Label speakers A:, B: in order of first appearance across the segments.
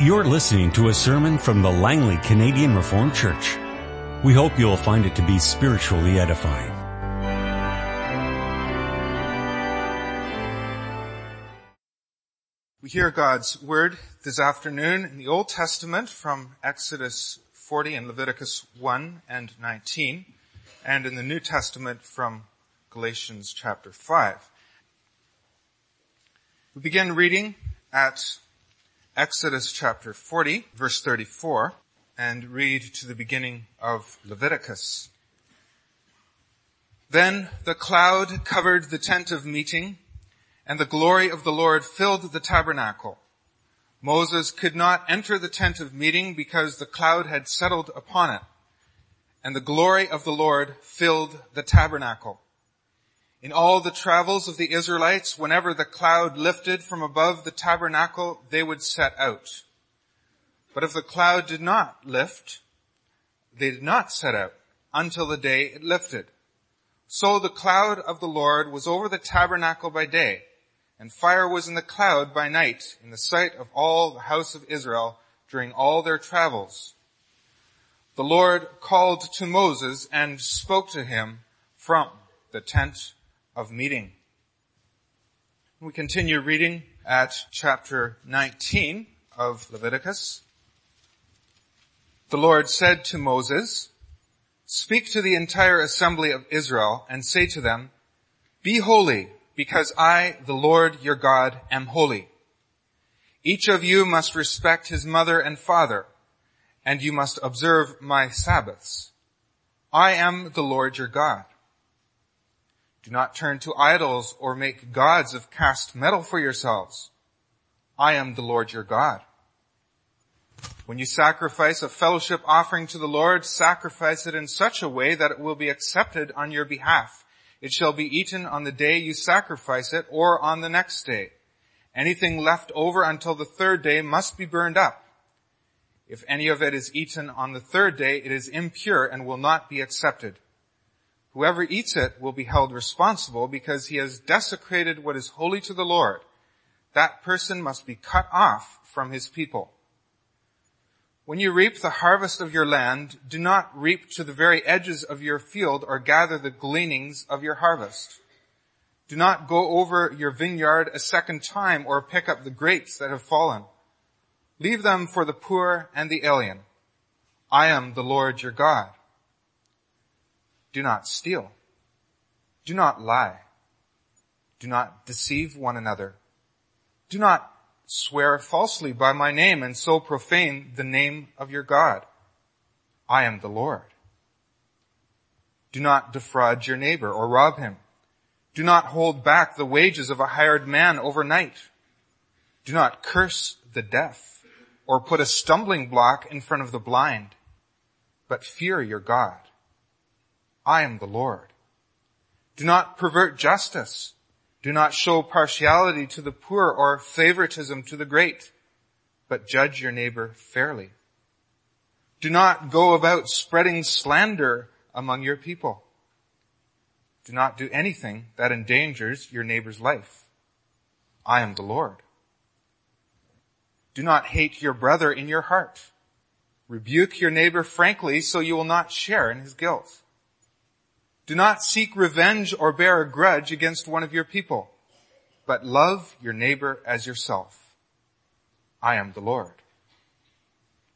A: You're listening to a sermon from the Langley Canadian Reformed Church. We hope you'll find it to be spiritually edifying.
B: We hear God's word this afternoon in the Old Testament from Exodus 40 and Leviticus 1 and 19, and in the New Testament from Galatians chapter 5. We begin reading at Exodus chapter 40, verse 34, and read to the beginning of Leviticus. Then the cloud covered the tent of meeting, and the glory of the Lord filled the tabernacle. Moses could not enter the tent of meeting because the cloud had settled upon it, and the glory of the Lord filled the tabernacle. In all the travels of the Israelites, whenever the cloud lifted from above the tabernacle, they would set out. But if the cloud did not lift, they did not set out until the day it lifted. So the cloud of the Lord was over the tabernacle by day, and fire was in the cloud by night in the sight of all the house of Israel during all their travels. The Lord called to Moses and spoke to him from the tent of meeting. We continue reading at chapter 19 of Leviticus. The Lord said to Moses, Speak to the entire assembly of Israel and say to them, Be holy, because I, the Lord your God, am holy. Each of you must respect his mother and father, and you must observe my Sabbaths. I am the Lord your God. Do not turn to idols or make gods of cast metal for yourselves. I am the Lord your God. When you sacrifice a fellowship offering to the Lord, sacrifice it in such a way that it will be accepted on your behalf. It shall be eaten on the day you sacrifice it or on the next day. Anything left over until the third day must be burned up. If any of it is eaten on the third day, it is impure and will not be accepted. Whoever eats it will be held responsible because he has desecrated what is holy to the Lord. That person must be cut off from his people. When you reap the harvest of your land, do not reap to the very edges of your field or gather the gleanings of your harvest. Do not go over your vineyard a second time or pick up the grapes that have fallen. Leave them for the poor and the alien. I am the Lord your God. Do not steal. Do not lie. Do not deceive one another. Do not swear falsely by my name and so profane the name of your God. I am the Lord. Do not defraud your neighbor or rob him. Do not hold back the wages of a hired man overnight. Do not curse the deaf or put a stumbling block in front of the blind, but fear your God. I am the Lord. Do not pervert justice. Do not show partiality to the poor or favoritism to the great, but judge your neighbor fairly. Do not go about spreading slander among your people. Do not do anything that endangers your neighbor's life. I am the Lord. Do not hate your brother in your heart. Rebuke your neighbor frankly so you will not share in his guilt. Do not seek revenge or bear a grudge against one of your people, but love your neighbor as yourself. I am the Lord.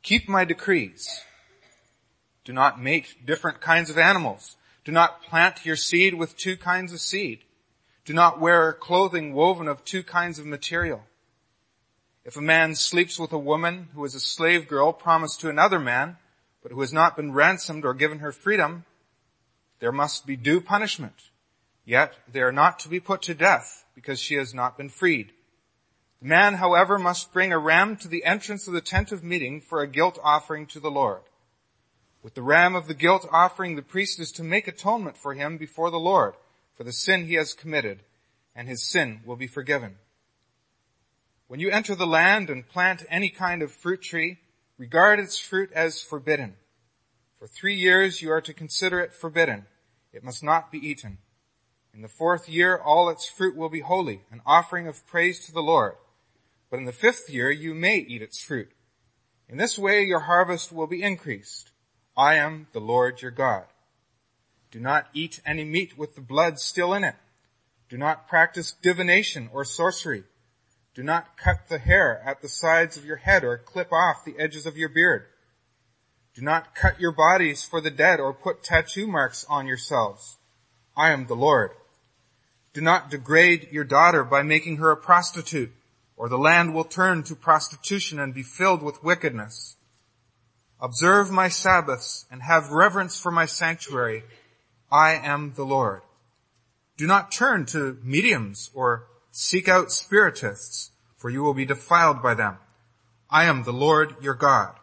B: Keep my decrees. Do not mate different kinds of animals. Do not plant your seed with two kinds of seed. Do not wear clothing woven of two kinds of material. If a man sleeps with a woman who is a slave girl promised to another man, but who has not been ransomed or given her freedom, there must be due punishment. Yet they are not to be put to death because she has not been freed. The man, however, must bring a ram to the entrance of the tent of meeting for a guilt offering to the Lord. With the ram of the guilt offering, the priest is to make atonement for him before the Lord for the sin he has committed, and his sin will be forgiven. When you enter the land and plant any kind of fruit tree, regard its fruit as forbidden. For three years you are to consider it forbidden. It must not be eaten. In the fourth year all its fruit will be holy, an offering of praise to the Lord. But in the fifth year you may eat its fruit, In this way your harvest will be increased. I am the Lord your God. Do not eat any meat with the blood still in it. Do not practice divination or sorcery. Do not cut the hair at the sides of your head or clip off the edges of your beard. Do not cut your bodies for the dead or put tattoo marks on yourselves. I am the Lord. Do not degrade your daughter by making her a prostitute or the land will turn to prostitution and be filled with wickedness. Observe my Sabbaths and have reverence for my sanctuary. I am the Lord. Do not turn to mediums or seek out spiritists, for you will be defiled by them. I am the Lord your God.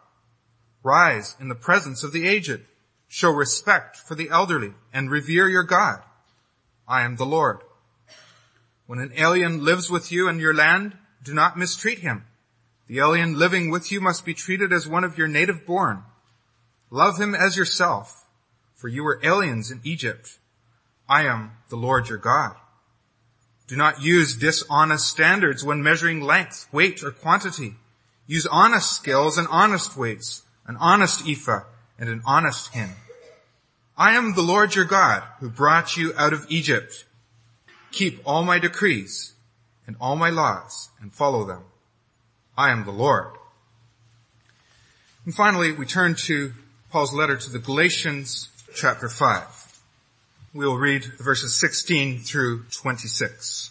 B: Rise in the presence of the aged. Show respect for the elderly and revere your God. I am the Lord. When an alien lives with you in your land, do not mistreat him. The alien living with you must be treated as one of your native born. Love him as yourself, for you were aliens in Egypt. I am the Lord your God. Do not use dishonest standards when measuring length, weight, or quantity. Use honest scales and honest weights, an honest ephah and an honest hin. I am the Lord your God who brought you out of Egypt. Keep all my decrees and all my laws and follow them. I am the Lord. And finally, we turn to Paul's letter to the Galatians chapter 5. We will read verses 16 through 26.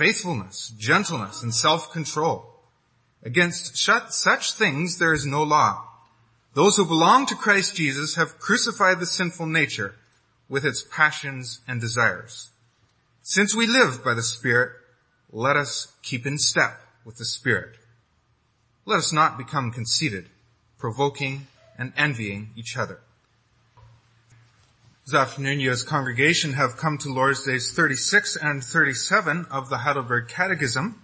B: faithfulness, gentleness, and self-control. Against such things there is no law. Those who belong to Christ Jesus have crucified the sinful nature with its passions and desires. Since we live by the Spirit, let us keep in step with the Spirit. Let us not become conceited, provoking and envying each other. This afternoon you as congregation have come to Lord's Days 36 and 37 of the Heidelberg Catechism.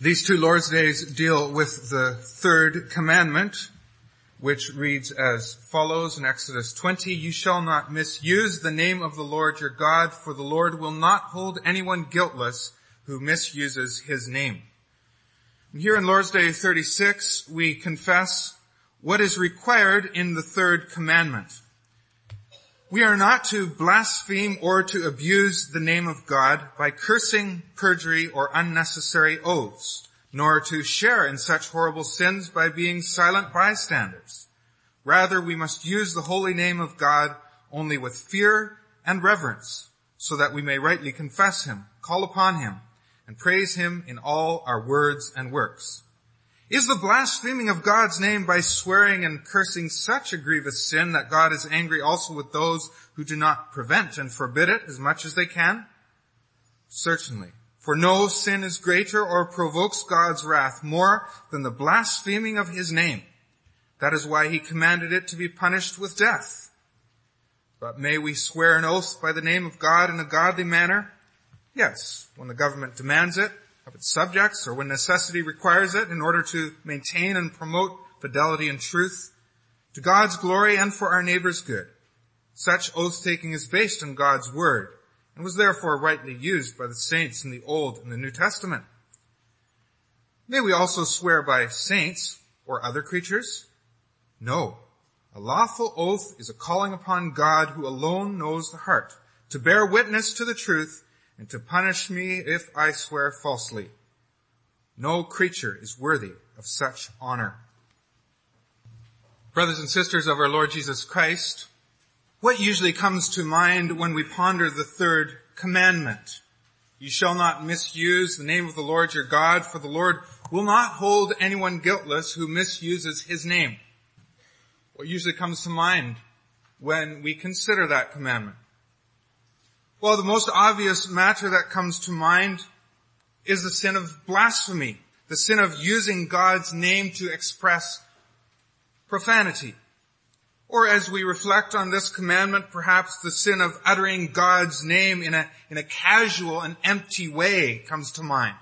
B: These two Lord's Days deal with the third commandment, which reads as follows in Exodus 20, You shall not misuse the name of the Lord your God, for the Lord will not hold anyone guiltless who misuses his name. And here in Lord's Day 36, we confess what is required in the third commandment. We are not to blaspheme or to abuse the name of God by cursing, perjury, or unnecessary oaths nor to share in such horrible sins by being silent bystanders. Rather, we must use the holy name of God only with fear and reverence, so that we may rightly confess Him, call upon Him, and praise Him in all our words and works. Is the blaspheming of God's name by swearing and cursing such a grievous sin that God is angry also with those who do not prevent and forbid it as much as they can? Certainly. For no sin is greater or provokes God's wrath more than the blaspheming of his name. That is why he commanded it to be punished with death. But may we swear an oath by the name of God in a godly manner? Yes, when the government demands it of its subjects or when necessity requires it in order to maintain and promote fidelity and truth to God's glory and for our neighbor's good. Such oath taking is based on God's word and was therefore rightly used by the saints in the Old and the New Testament. May we also swear by saints or other creatures? No. A lawful oath is a calling upon God who alone knows the heart, to bear witness to the truth and to punish me if I swear falsely. No creature is worthy of such honor. Brothers and sisters of our Lord Jesus Christ, what usually comes to mind when we ponder the third commandment? You shall not misuse the name of the Lord your God, for the Lord will not hold anyone guiltless who misuses his name. What usually comes to mind when we consider that commandment? Well, the most obvious matter that comes to mind is the sin of blasphemy, the sin of using God's name to express profanity. Or as we reflect on this commandment, perhaps the sin of uttering God's name in a, in a casual and empty way comes to mind,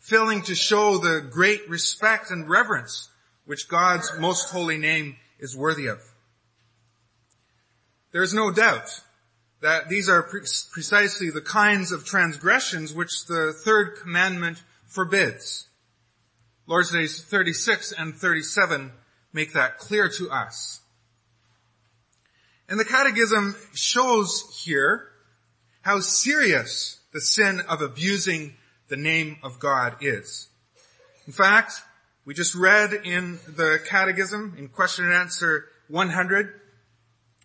B: failing to show the great respect and reverence which God's most holy name is worthy of. There is no doubt that these are pre- precisely the kinds of transgressions which the third commandment forbids. Lord's Days 36 and 37 make that clear to us. And the Catechism shows here how serious the sin of abusing the name of God is. In fact, we just read in the Catechism, in question and answer 100,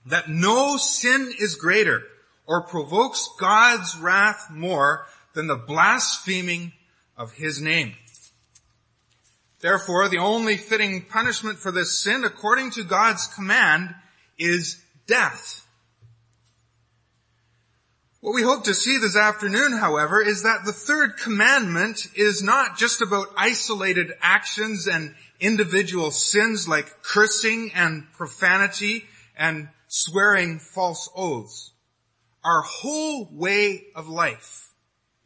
B: that no sin is greater or provokes God's wrath more than the blaspheming of His name. Therefore, the only fitting punishment for this sin, according to God's command, is death. What we hope to see this afternoon, however, is that the third commandment is not just about isolated actions and individual sins like cursing and profanity and swearing false oaths. Our whole way of life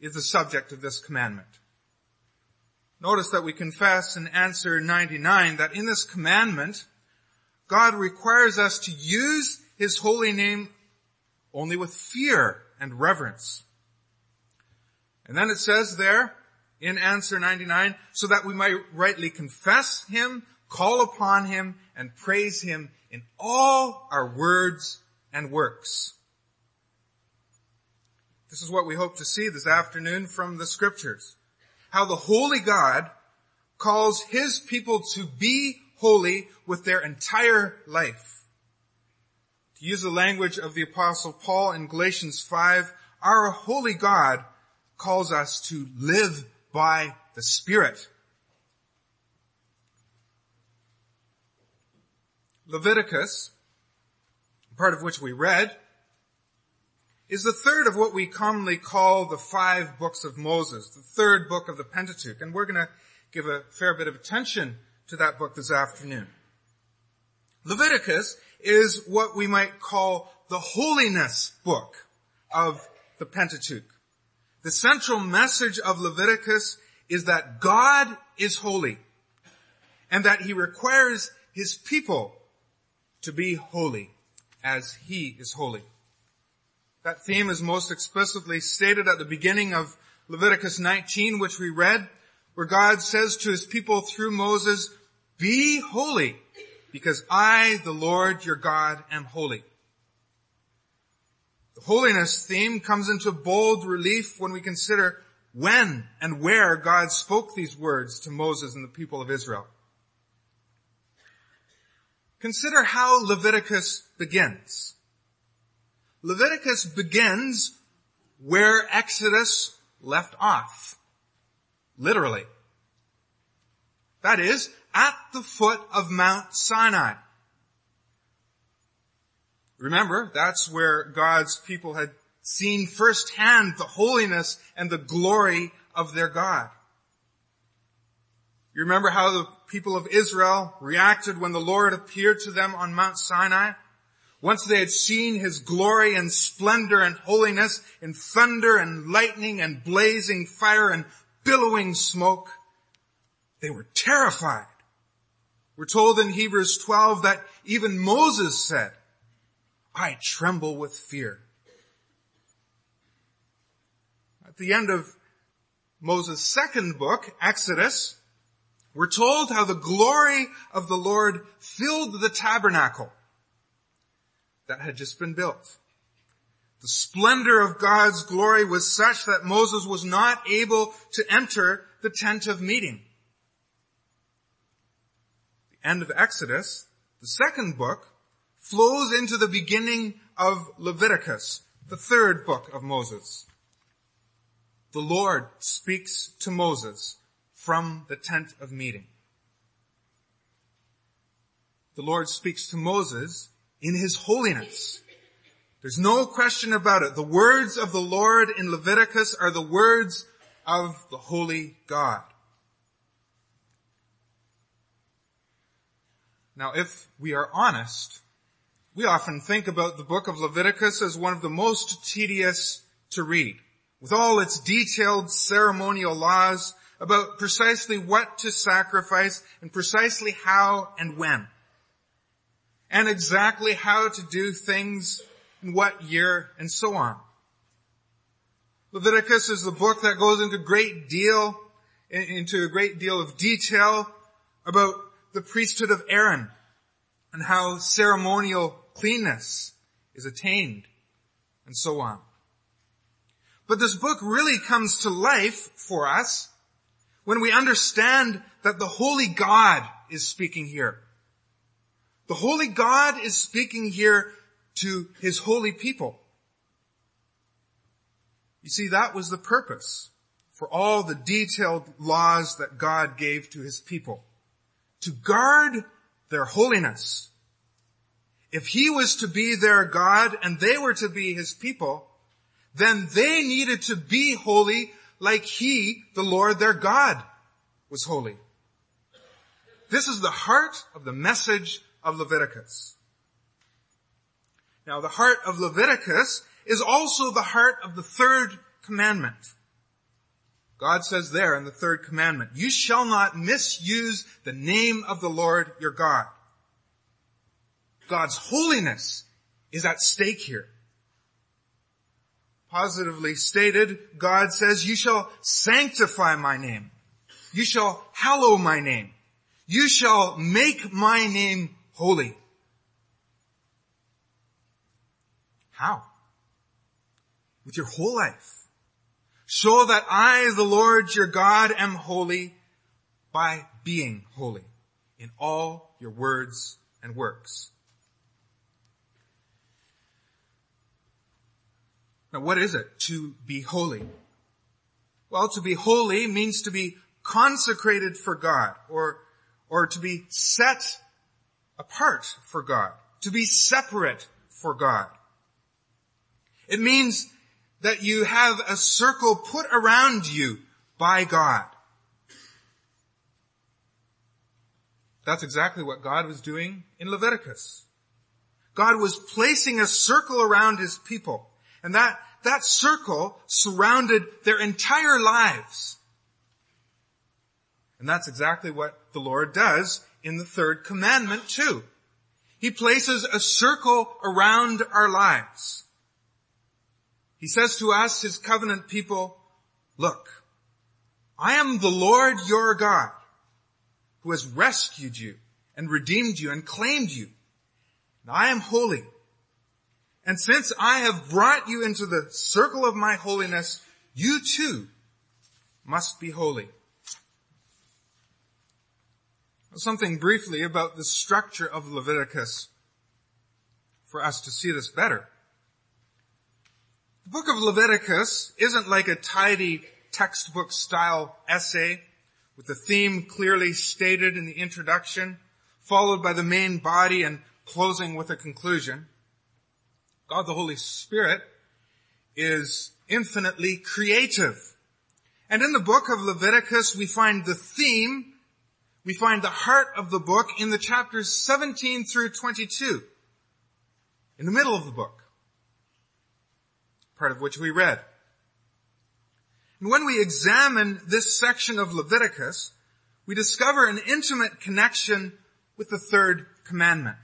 B: is the subject of this commandment. Notice that we confess in answer 99 that in this commandment, God requires us to use His holy name only with fear and reverence. And then it says there in answer 99, so that we might rightly confess Him, call upon Him, and praise Him in all our words and works. This is what we hope to see this afternoon from the scriptures how the holy God calls his people to be holy with their entire life. To use the language of the apostle Paul in Galatians 5, our holy God calls us to live by the Spirit. Leviticus, part of which we read, is the third of what we commonly call the five books of Moses, the third book of the Pentateuch. And we're going to give a fair bit of attention to that book this afternoon. Leviticus is what we might call the holiness book of the Pentateuch. The central message of Leviticus is that God is holy and that he requires his people to be holy as he is holy. That theme is most explicitly stated at the beginning of Leviticus 19, which we read, where God says to his people through Moses, be holy, because I, the Lord your God, am holy. The holiness theme comes into bold relief when we consider when and where God spoke these words to Moses and the people of Israel. Consider how Leviticus begins. Leviticus begins where Exodus left off. Literally. That is, at the foot of Mount Sinai. Remember, that's where God's people had seen firsthand the holiness and the glory of their God. You remember how the people of Israel reacted when the Lord appeared to them on Mount Sinai? Once they had seen his glory and splendor and holiness in thunder and lightning and blazing fire and billowing smoke, they were terrified. We're told in Hebrews 12 that even Moses said, I tremble with fear. At the end of Moses' second book, Exodus, we're told how the glory of the Lord filled the tabernacle that had just been built. The splendor of God's glory was such that Moses was not able to enter the tent of meeting. The end of Exodus, The second book flows into the beginning of Leviticus, the third book of Moses. The Lord speaks to Moses from the tent of meeting. The Lord speaks to Moses in his holiness. There's no question about it. The words of the Lord in Leviticus are the words of the holy God. Now, if we are honest, we often think about the book of Leviticus as one of the most tedious to read, with all its detailed ceremonial laws about precisely what to sacrifice and precisely how and when, and exactly how to do things in what year and so on. Leviticus is the book that goes into great deal, into a great deal of detail about the priesthood of Aaron and how ceremonial cleanness is attained and so on. But this book really comes to life for us when we understand that the Holy God is speaking here. The Holy God is speaking here to His holy people. You see, that was the purpose for all the detailed laws that God gave to His people. To guard their holiness. If He was to be their God and they were to be His people, then they needed to be holy like He, the Lord their God, was holy. This is the heart of the message of Leviticus. Now the heart of Leviticus is also the heart of the third commandment. God says there in the third commandment, you shall not misuse the name of the Lord your God. God's holiness is at stake here. Positively stated, God says, you shall sanctify my name. You shall hallow my name. You shall make my name holy. How? With your whole life. Show that I, the Lord your God, am holy by being holy in all your words and works. Now what is it to be holy? Well, to be holy means to be consecrated for God or, or to be set apart for God, to be separate for God. It means that you have a circle put around you by God. That's exactly what God was doing in Leviticus. God was placing a circle around his people. And that, that circle surrounded their entire lives. And that's exactly what the Lord does in the third commandment too. He places a circle around our lives. He says to us, his covenant people, look, I am the Lord your God who has rescued you and redeemed you and claimed you. And I am holy. And since I have brought you into the circle of my holiness, you too must be holy. Something briefly about the structure of Leviticus for us to see this better. The book of Leviticus isn't like a tidy textbook style essay with the theme clearly stated in the introduction, followed by the main body and closing with a conclusion. God the Holy Spirit is infinitely creative. And in the book of Leviticus, we find the theme, we find the heart of the book in the chapters 17 through 22, in the middle of the book part of which we read. And when we examine this section of Leviticus, we discover an intimate connection with the third commandment.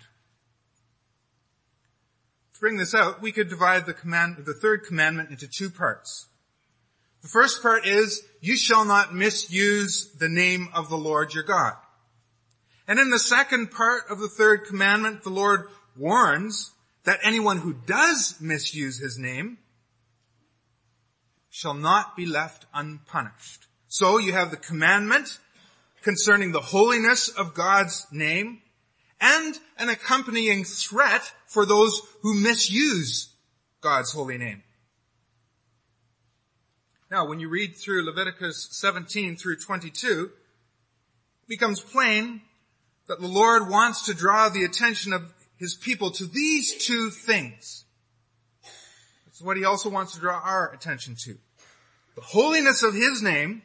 B: To bring this out, we could divide the command, the third commandment into two parts. The first part is, you shall not misuse the name of the Lord your God. And in the second part of the third commandment, the Lord warns that anyone who does misuse his name shall not be left unpunished. So you have the commandment concerning the holiness of God's name, and an accompanying threat for those who misuse God's holy name. Now, when you read through Leviticus 17 through 22, it becomes plain that the Lord wants to draw the attention of his people to these two things. That's what he also wants to draw our attention to. The holiness of his name,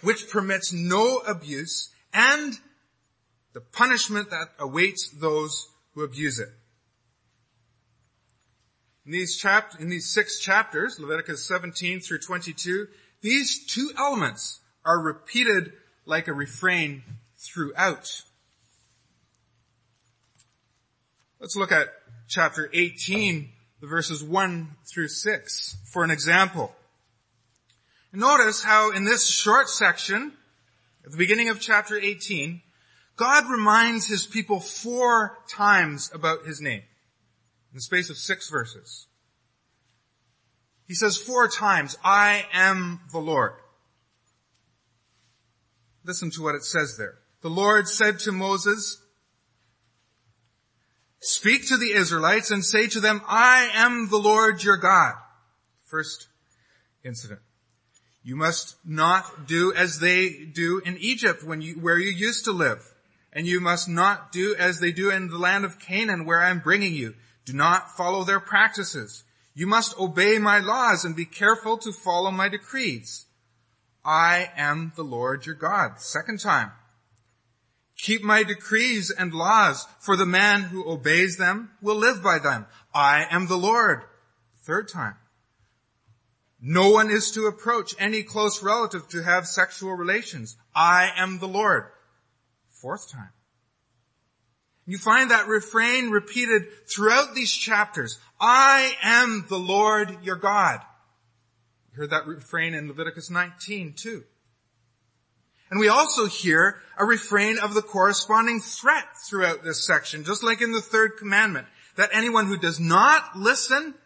B: which permits no abuse, and the punishment that awaits those who abuse it. In these chap- in these six chapters, Leviticus 17 through 22, these two elements are repeated like a refrain throughout. Let's look at chapter 18, the verses 1 through 6 for an example. Notice how in this short section, at the beginning of chapter 18, God reminds his people four times about his name in the space of six verses. He says four times, I am the Lord. Listen to what it says there. The Lord said to Moses, speak to the Israelites and say to them, I am the Lord your God. First incident. You must not do as they do in Egypt when you, where you used to live. And you must not do as they do in the land of Canaan where I am bringing you. Do not follow their practices. You must obey my laws and be careful to follow my decrees. I am the Lord your God. Second time. Keep my decrees and laws, for the man who obeys them will live by them. I am the Lord. Third time. No one is to approach any close relative to have sexual relations. I am the Lord. Fourth time. You find that refrain repeated throughout these chapters. I am the Lord your God. You heard that refrain in Leviticus 19 too. And we also hear a refrain of the corresponding threat throughout this section, just like in the third commandment, that anyone who does not listen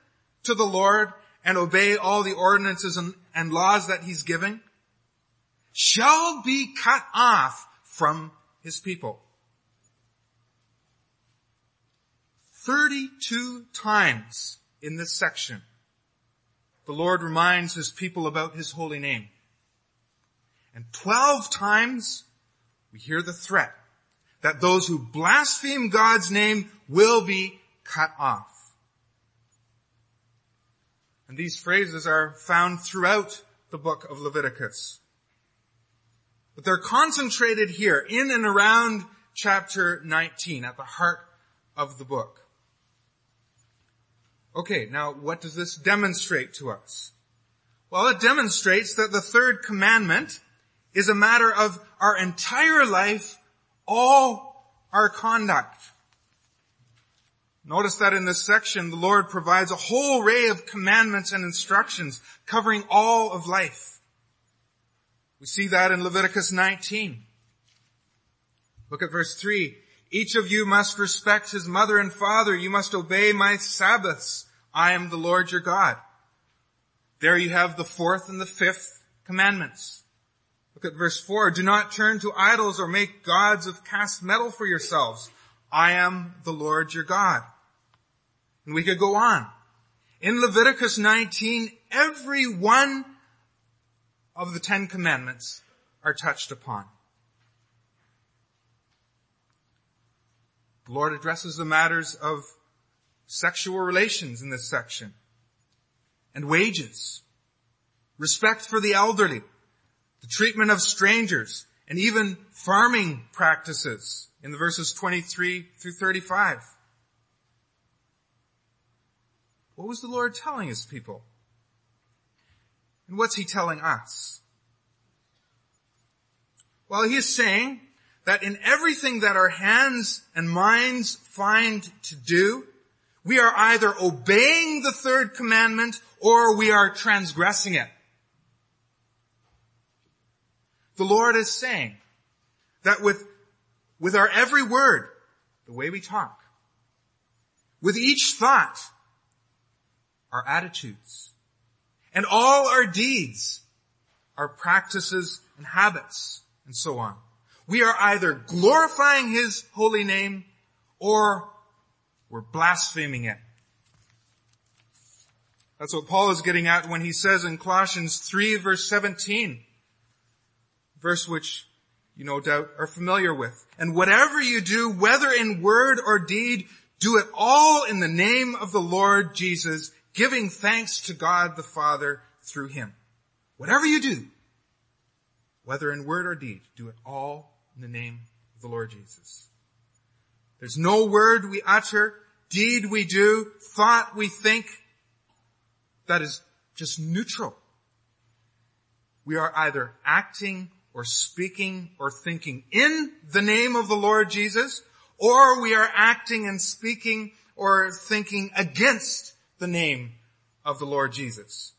B: to the Lord and obey all the ordinances and, and laws that he's giving shall be cut off from his people. 32 times in this section, the Lord reminds his people about his holy name. And 12 times we hear the threat that those who blaspheme God's name will be cut off. And these phrases are found throughout the book of Leviticus. But they're concentrated here in and around chapter 19 at the heart of the book. Okay, now what does this demonstrate to us? Well, it demonstrates that the third commandment is a matter of our entire life, all our conduct. Notice that in this section, the Lord provides a whole array of commandments and instructions covering all of life. We see that in Leviticus 19. Look at verse 3. Each of you must respect his mother and father. You must obey my Sabbaths. I am the Lord your God. There you have the fourth and the fifth commandments. Look at verse four. Do not turn to idols or make gods of cast metal for yourselves. I am the Lord your God. And we could go on. In Leviticus 19, every one of the Ten Commandments are touched upon. The Lord addresses the matters of sexual relations in this section, and wages, respect for the elderly, the treatment of strangers, and even farming practices in the verses 23 through 35. What was the Lord telling his people? And what's he telling us? Well, he is saying that in everything that our hands and minds find to do, we are either obeying the third commandment or we are transgressing it. The Lord is saying that with, with our every word, the way we talk, with each thought, our attitudes, and all our deeds, our practices and habits, and so on. We are either glorifying His holy name or we're blaspheming it. That's what Paul is getting at when he says in Colossians 3 verse 17, verse which you no doubt are familiar with. And whatever you do, whether in word or deed, do it all in the name of the Lord Jesus, giving thanks to God the Father through him. Whatever you do, whether in word or deed, do it all in the name of the Lord Jesus. There's no word we utter, deed we do, thought we think that is just neutral. We are either acting or speaking or thinking in the name of the Lord Jesus, or we are acting and speaking or thinking against the name of the Lord Jesus.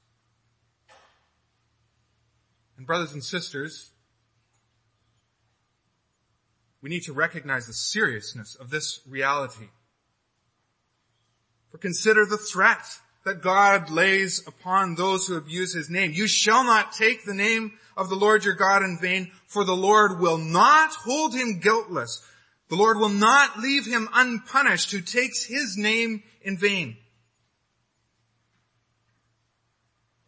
B: And brothers and sisters, we need to recognize the seriousness of this reality. For consider the threat that God lays upon those who abuse his name. You shall not take the name of the Lord your God in vain, for the Lord will not hold him guiltless. The Lord will not leave him unpunished who takes his name in vain.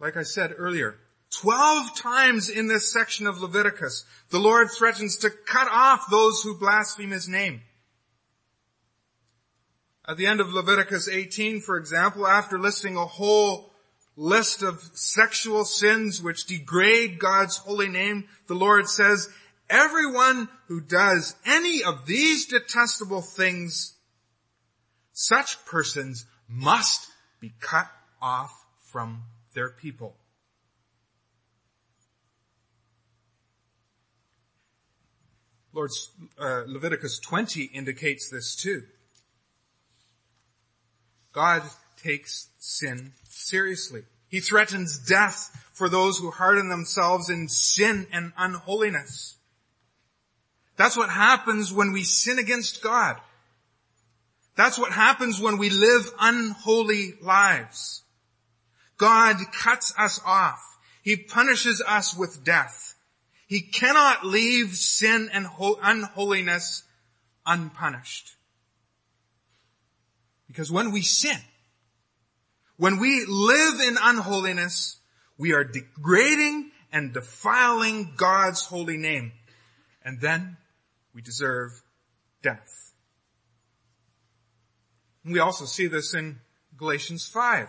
B: Like I said earlier, twelve times in this section of Leviticus, the Lord threatens to cut off those who blaspheme his name. At the end of Leviticus 18, for example, after listing a whole list of sexual sins which degrade God's holy name, the Lord says, everyone who does any of these detestable things, such persons must be cut off from their people. Lord, uh, Leviticus 20 indicates this too. God takes sin seriously. He threatens death for those who harden themselves in sin and unholiness. That's what happens when we sin against God. That's what happens when we live unholy lives. God cuts us off. He punishes us with death. He cannot leave sin and unholiness unpunished. Because when we sin, when we live in unholiness, we are degrading and defiling God's holy name. And then we deserve death. We also see this in Galatians 5.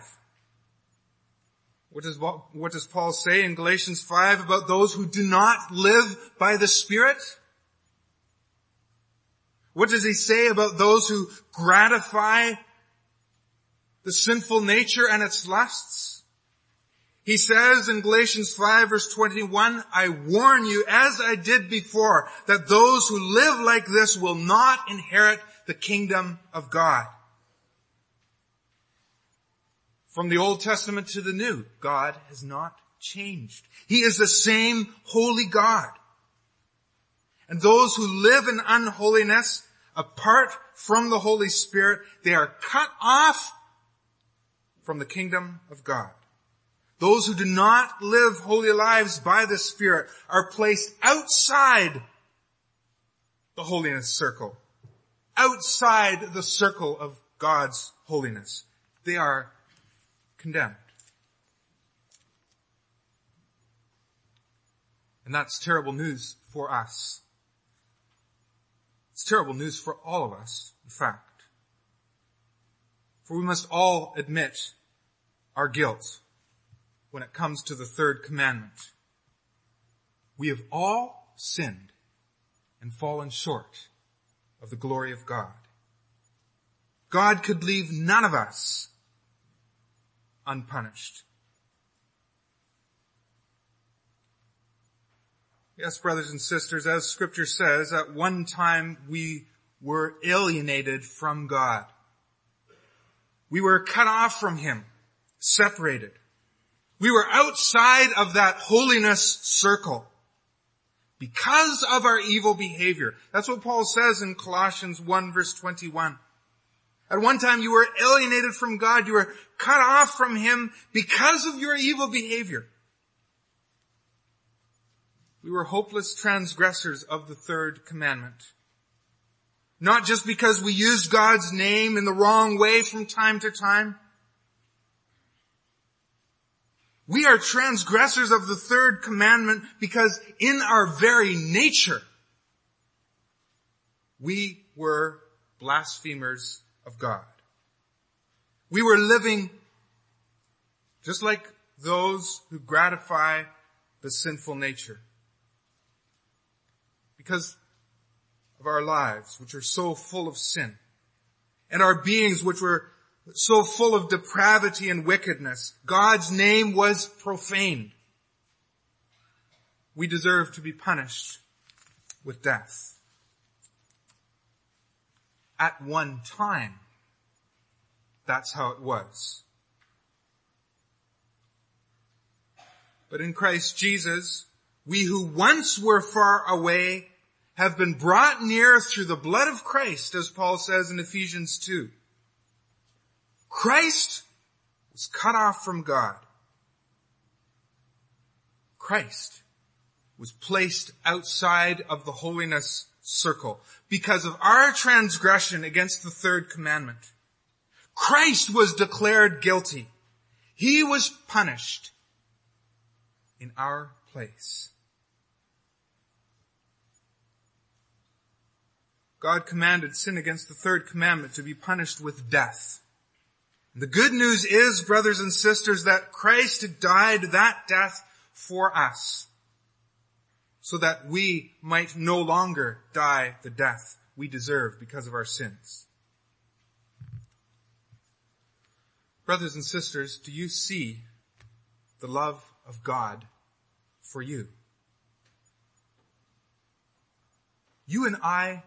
B: What does, what does Paul say in Galatians 5 about those who do not live by the Spirit? What does he say about those who gratify the sinful nature and its lusts? He says in Galatians 5 verse 21, I warn you, as I did before, that those who live like this will not inherit the kingdom of God. From the Old Testament to the New, God has not changed. He is the same holy God. And those who live in unholiness, apart from the Holy Spirit, they are cut off from the kingdom of God. Those who do not live holy lives by the Spirit are placed outside the holiness circle, outside the circle of God's holiness. They are condemned. And that's terrible news for us. It's terrible news for all of us, in fact. For we must all admit our guilt when it comes to the third commandment. We have all sinned and fallen short of the glory of God. God could leave none of us unpunished. Yes, brothers and sisters, as scripture says, at one time we were alienated from God. We were cut off from Him, separated. We were outside of that holiness circle because of our evil behavior. That's what Paul says in Colossians 1 verse 21. At one time you were alienated from God. You were cut off from Him because of your evil behavior. We were hopeless transgressors of the third commandment. Not just because we used God's name in the wrong way from time to time. We are transgressors of the third commandment because in our very nature, we were blasphemers of God. We were living just like those who gratify the sinful nature. Because of our lives, which are so full of sin, and our beings, which were so full of depravity and wickedness, God's name was profaned. We deserve to be punished with death. At one time, that's how it was. But in Christ Jesus, we who once were far away have been brought near through the blood of Christ, as Paul says in Ephesians 2. Christ was cut off from God. Christ was placed outside of the holiness circle because of our transgression against the third commandment. Christ was declared guilty. He was punished in our place. God commanded sin against the third commandment to be punished with death. The good news is, brothers and sisters, that Christ died that death for us so that we might no longer die the death we deserve because of our sins. Brothers and sisters, do you see the love of God for you? You and I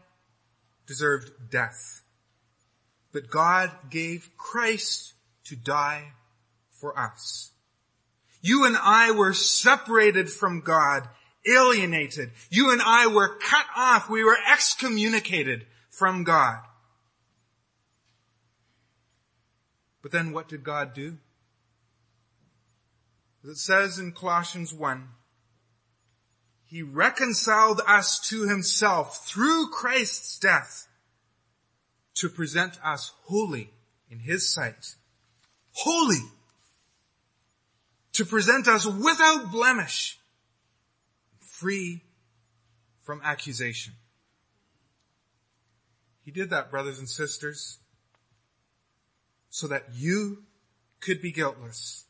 B: deserved death, but God gave Christ to die for us. You and I were separated from God, alienated. You and I were cut off. We were excommunicated from God. But then what did God do? As it says in Colossians 1, He reconciled us to Himself through Christ's death to present us holy in His sight. Holy! To present us without blemish, free from accusation. He did that, brothers and sisters, so that you could be guiltless,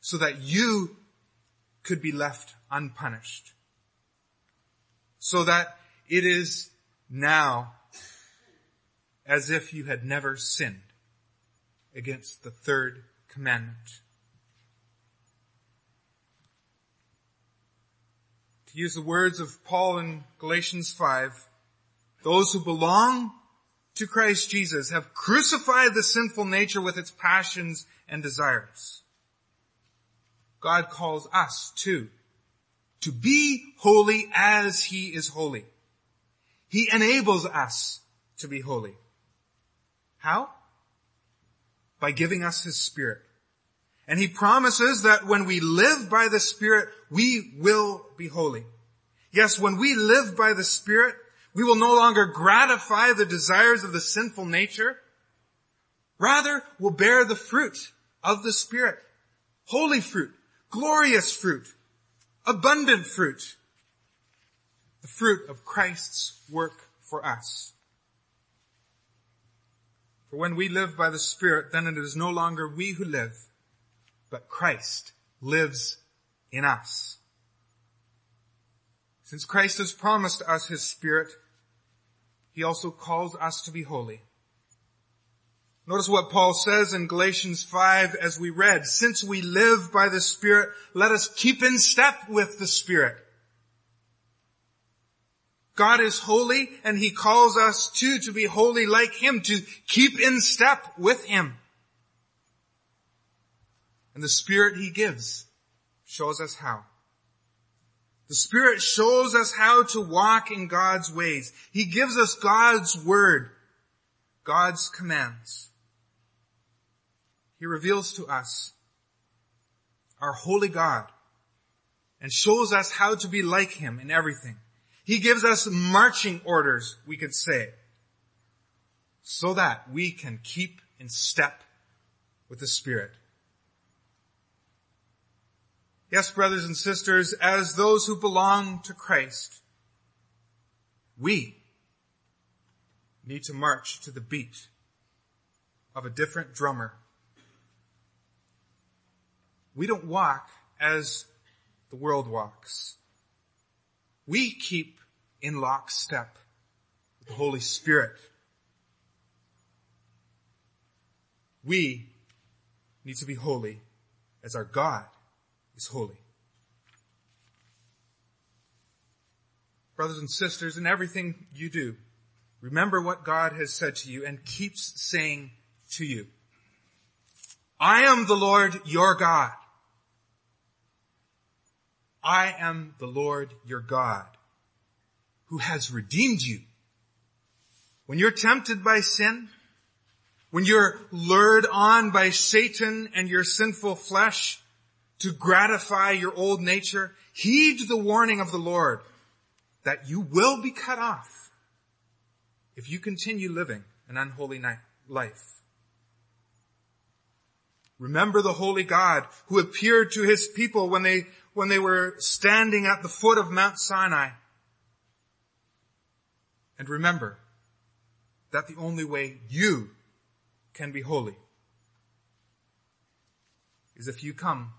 B: so that you could be left unpunished, so that it is now as if you had never sinned against the third commandment. Use the words of Paul in Galatians 5, those who belong to Christ Jesus have crucified the sinful nature with its passions and desires. God calls us too to be holy as he is holy. He enables us to be holy. How? By giving us his spirit. And he promises that when we live by the spirit, we will be holy. Yes, when we live by the spirit, we will no longer gratify the desires of the sinful nature. Rather, we'll bear the fruit of the Spirit. Holy fruit, glorious fruit, abundant fruit. The fruit of Christ's work for us. For when we live by the Spirit, then it is no longer we who live, but Christ lives in us. Since Christ has promised us His Spirit, He also calls us to be holy. Notice what Paul says in Galatians 5 as we read, since we live by the Spirit, let us keep in step with the Spirit. God is holy and He calls us too to be holy like Him, to keep in step with Him. And the Spirit He gives shows us how. The Spirit shows us how to walk in God's ways. He gives us God's Word, God's commands. He reveals to us our holy God and shows us how to be like Him in everything. He gives us marching orders, we could say. so that we can keep in step with the Spirit. Yes, brothers and sisters, as those who belong to Christ, we need to march to the beat of a different drummer. We don't walk as the world walks. We keep in lockstep with the Holy Spirit. We need to be holy as our God is holy. Brothers and sisters, in everything you do, remember what God has said to you and keeps saying to you. I am the Lord your God. I am the Lord your God who has redeemed you. When you're tempted by sin, when you're lured on by Satan and your sinful flesh to gratify your old nature, heed the warning of the Lord that you will be cut off if you continue living an unholy life. Remember the holy God who appeared to his people when they, when they were standing at the foot of Mount Sinai. And remember that the only way you can be holy is if you come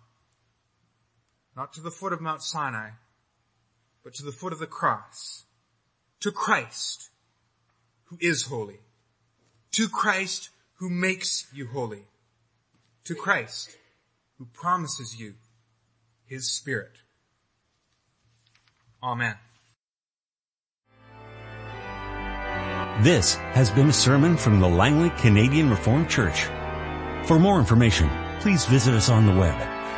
B: not to the foot of Mount Sinai, but to the foot of the cross, to Christ, who is holy, to Christ who makes you holy, to Christ who promises you his spirit. Amen.
A: This has been a sermon from the Langley Canadian Reformed Church. For more information, please visit us on the web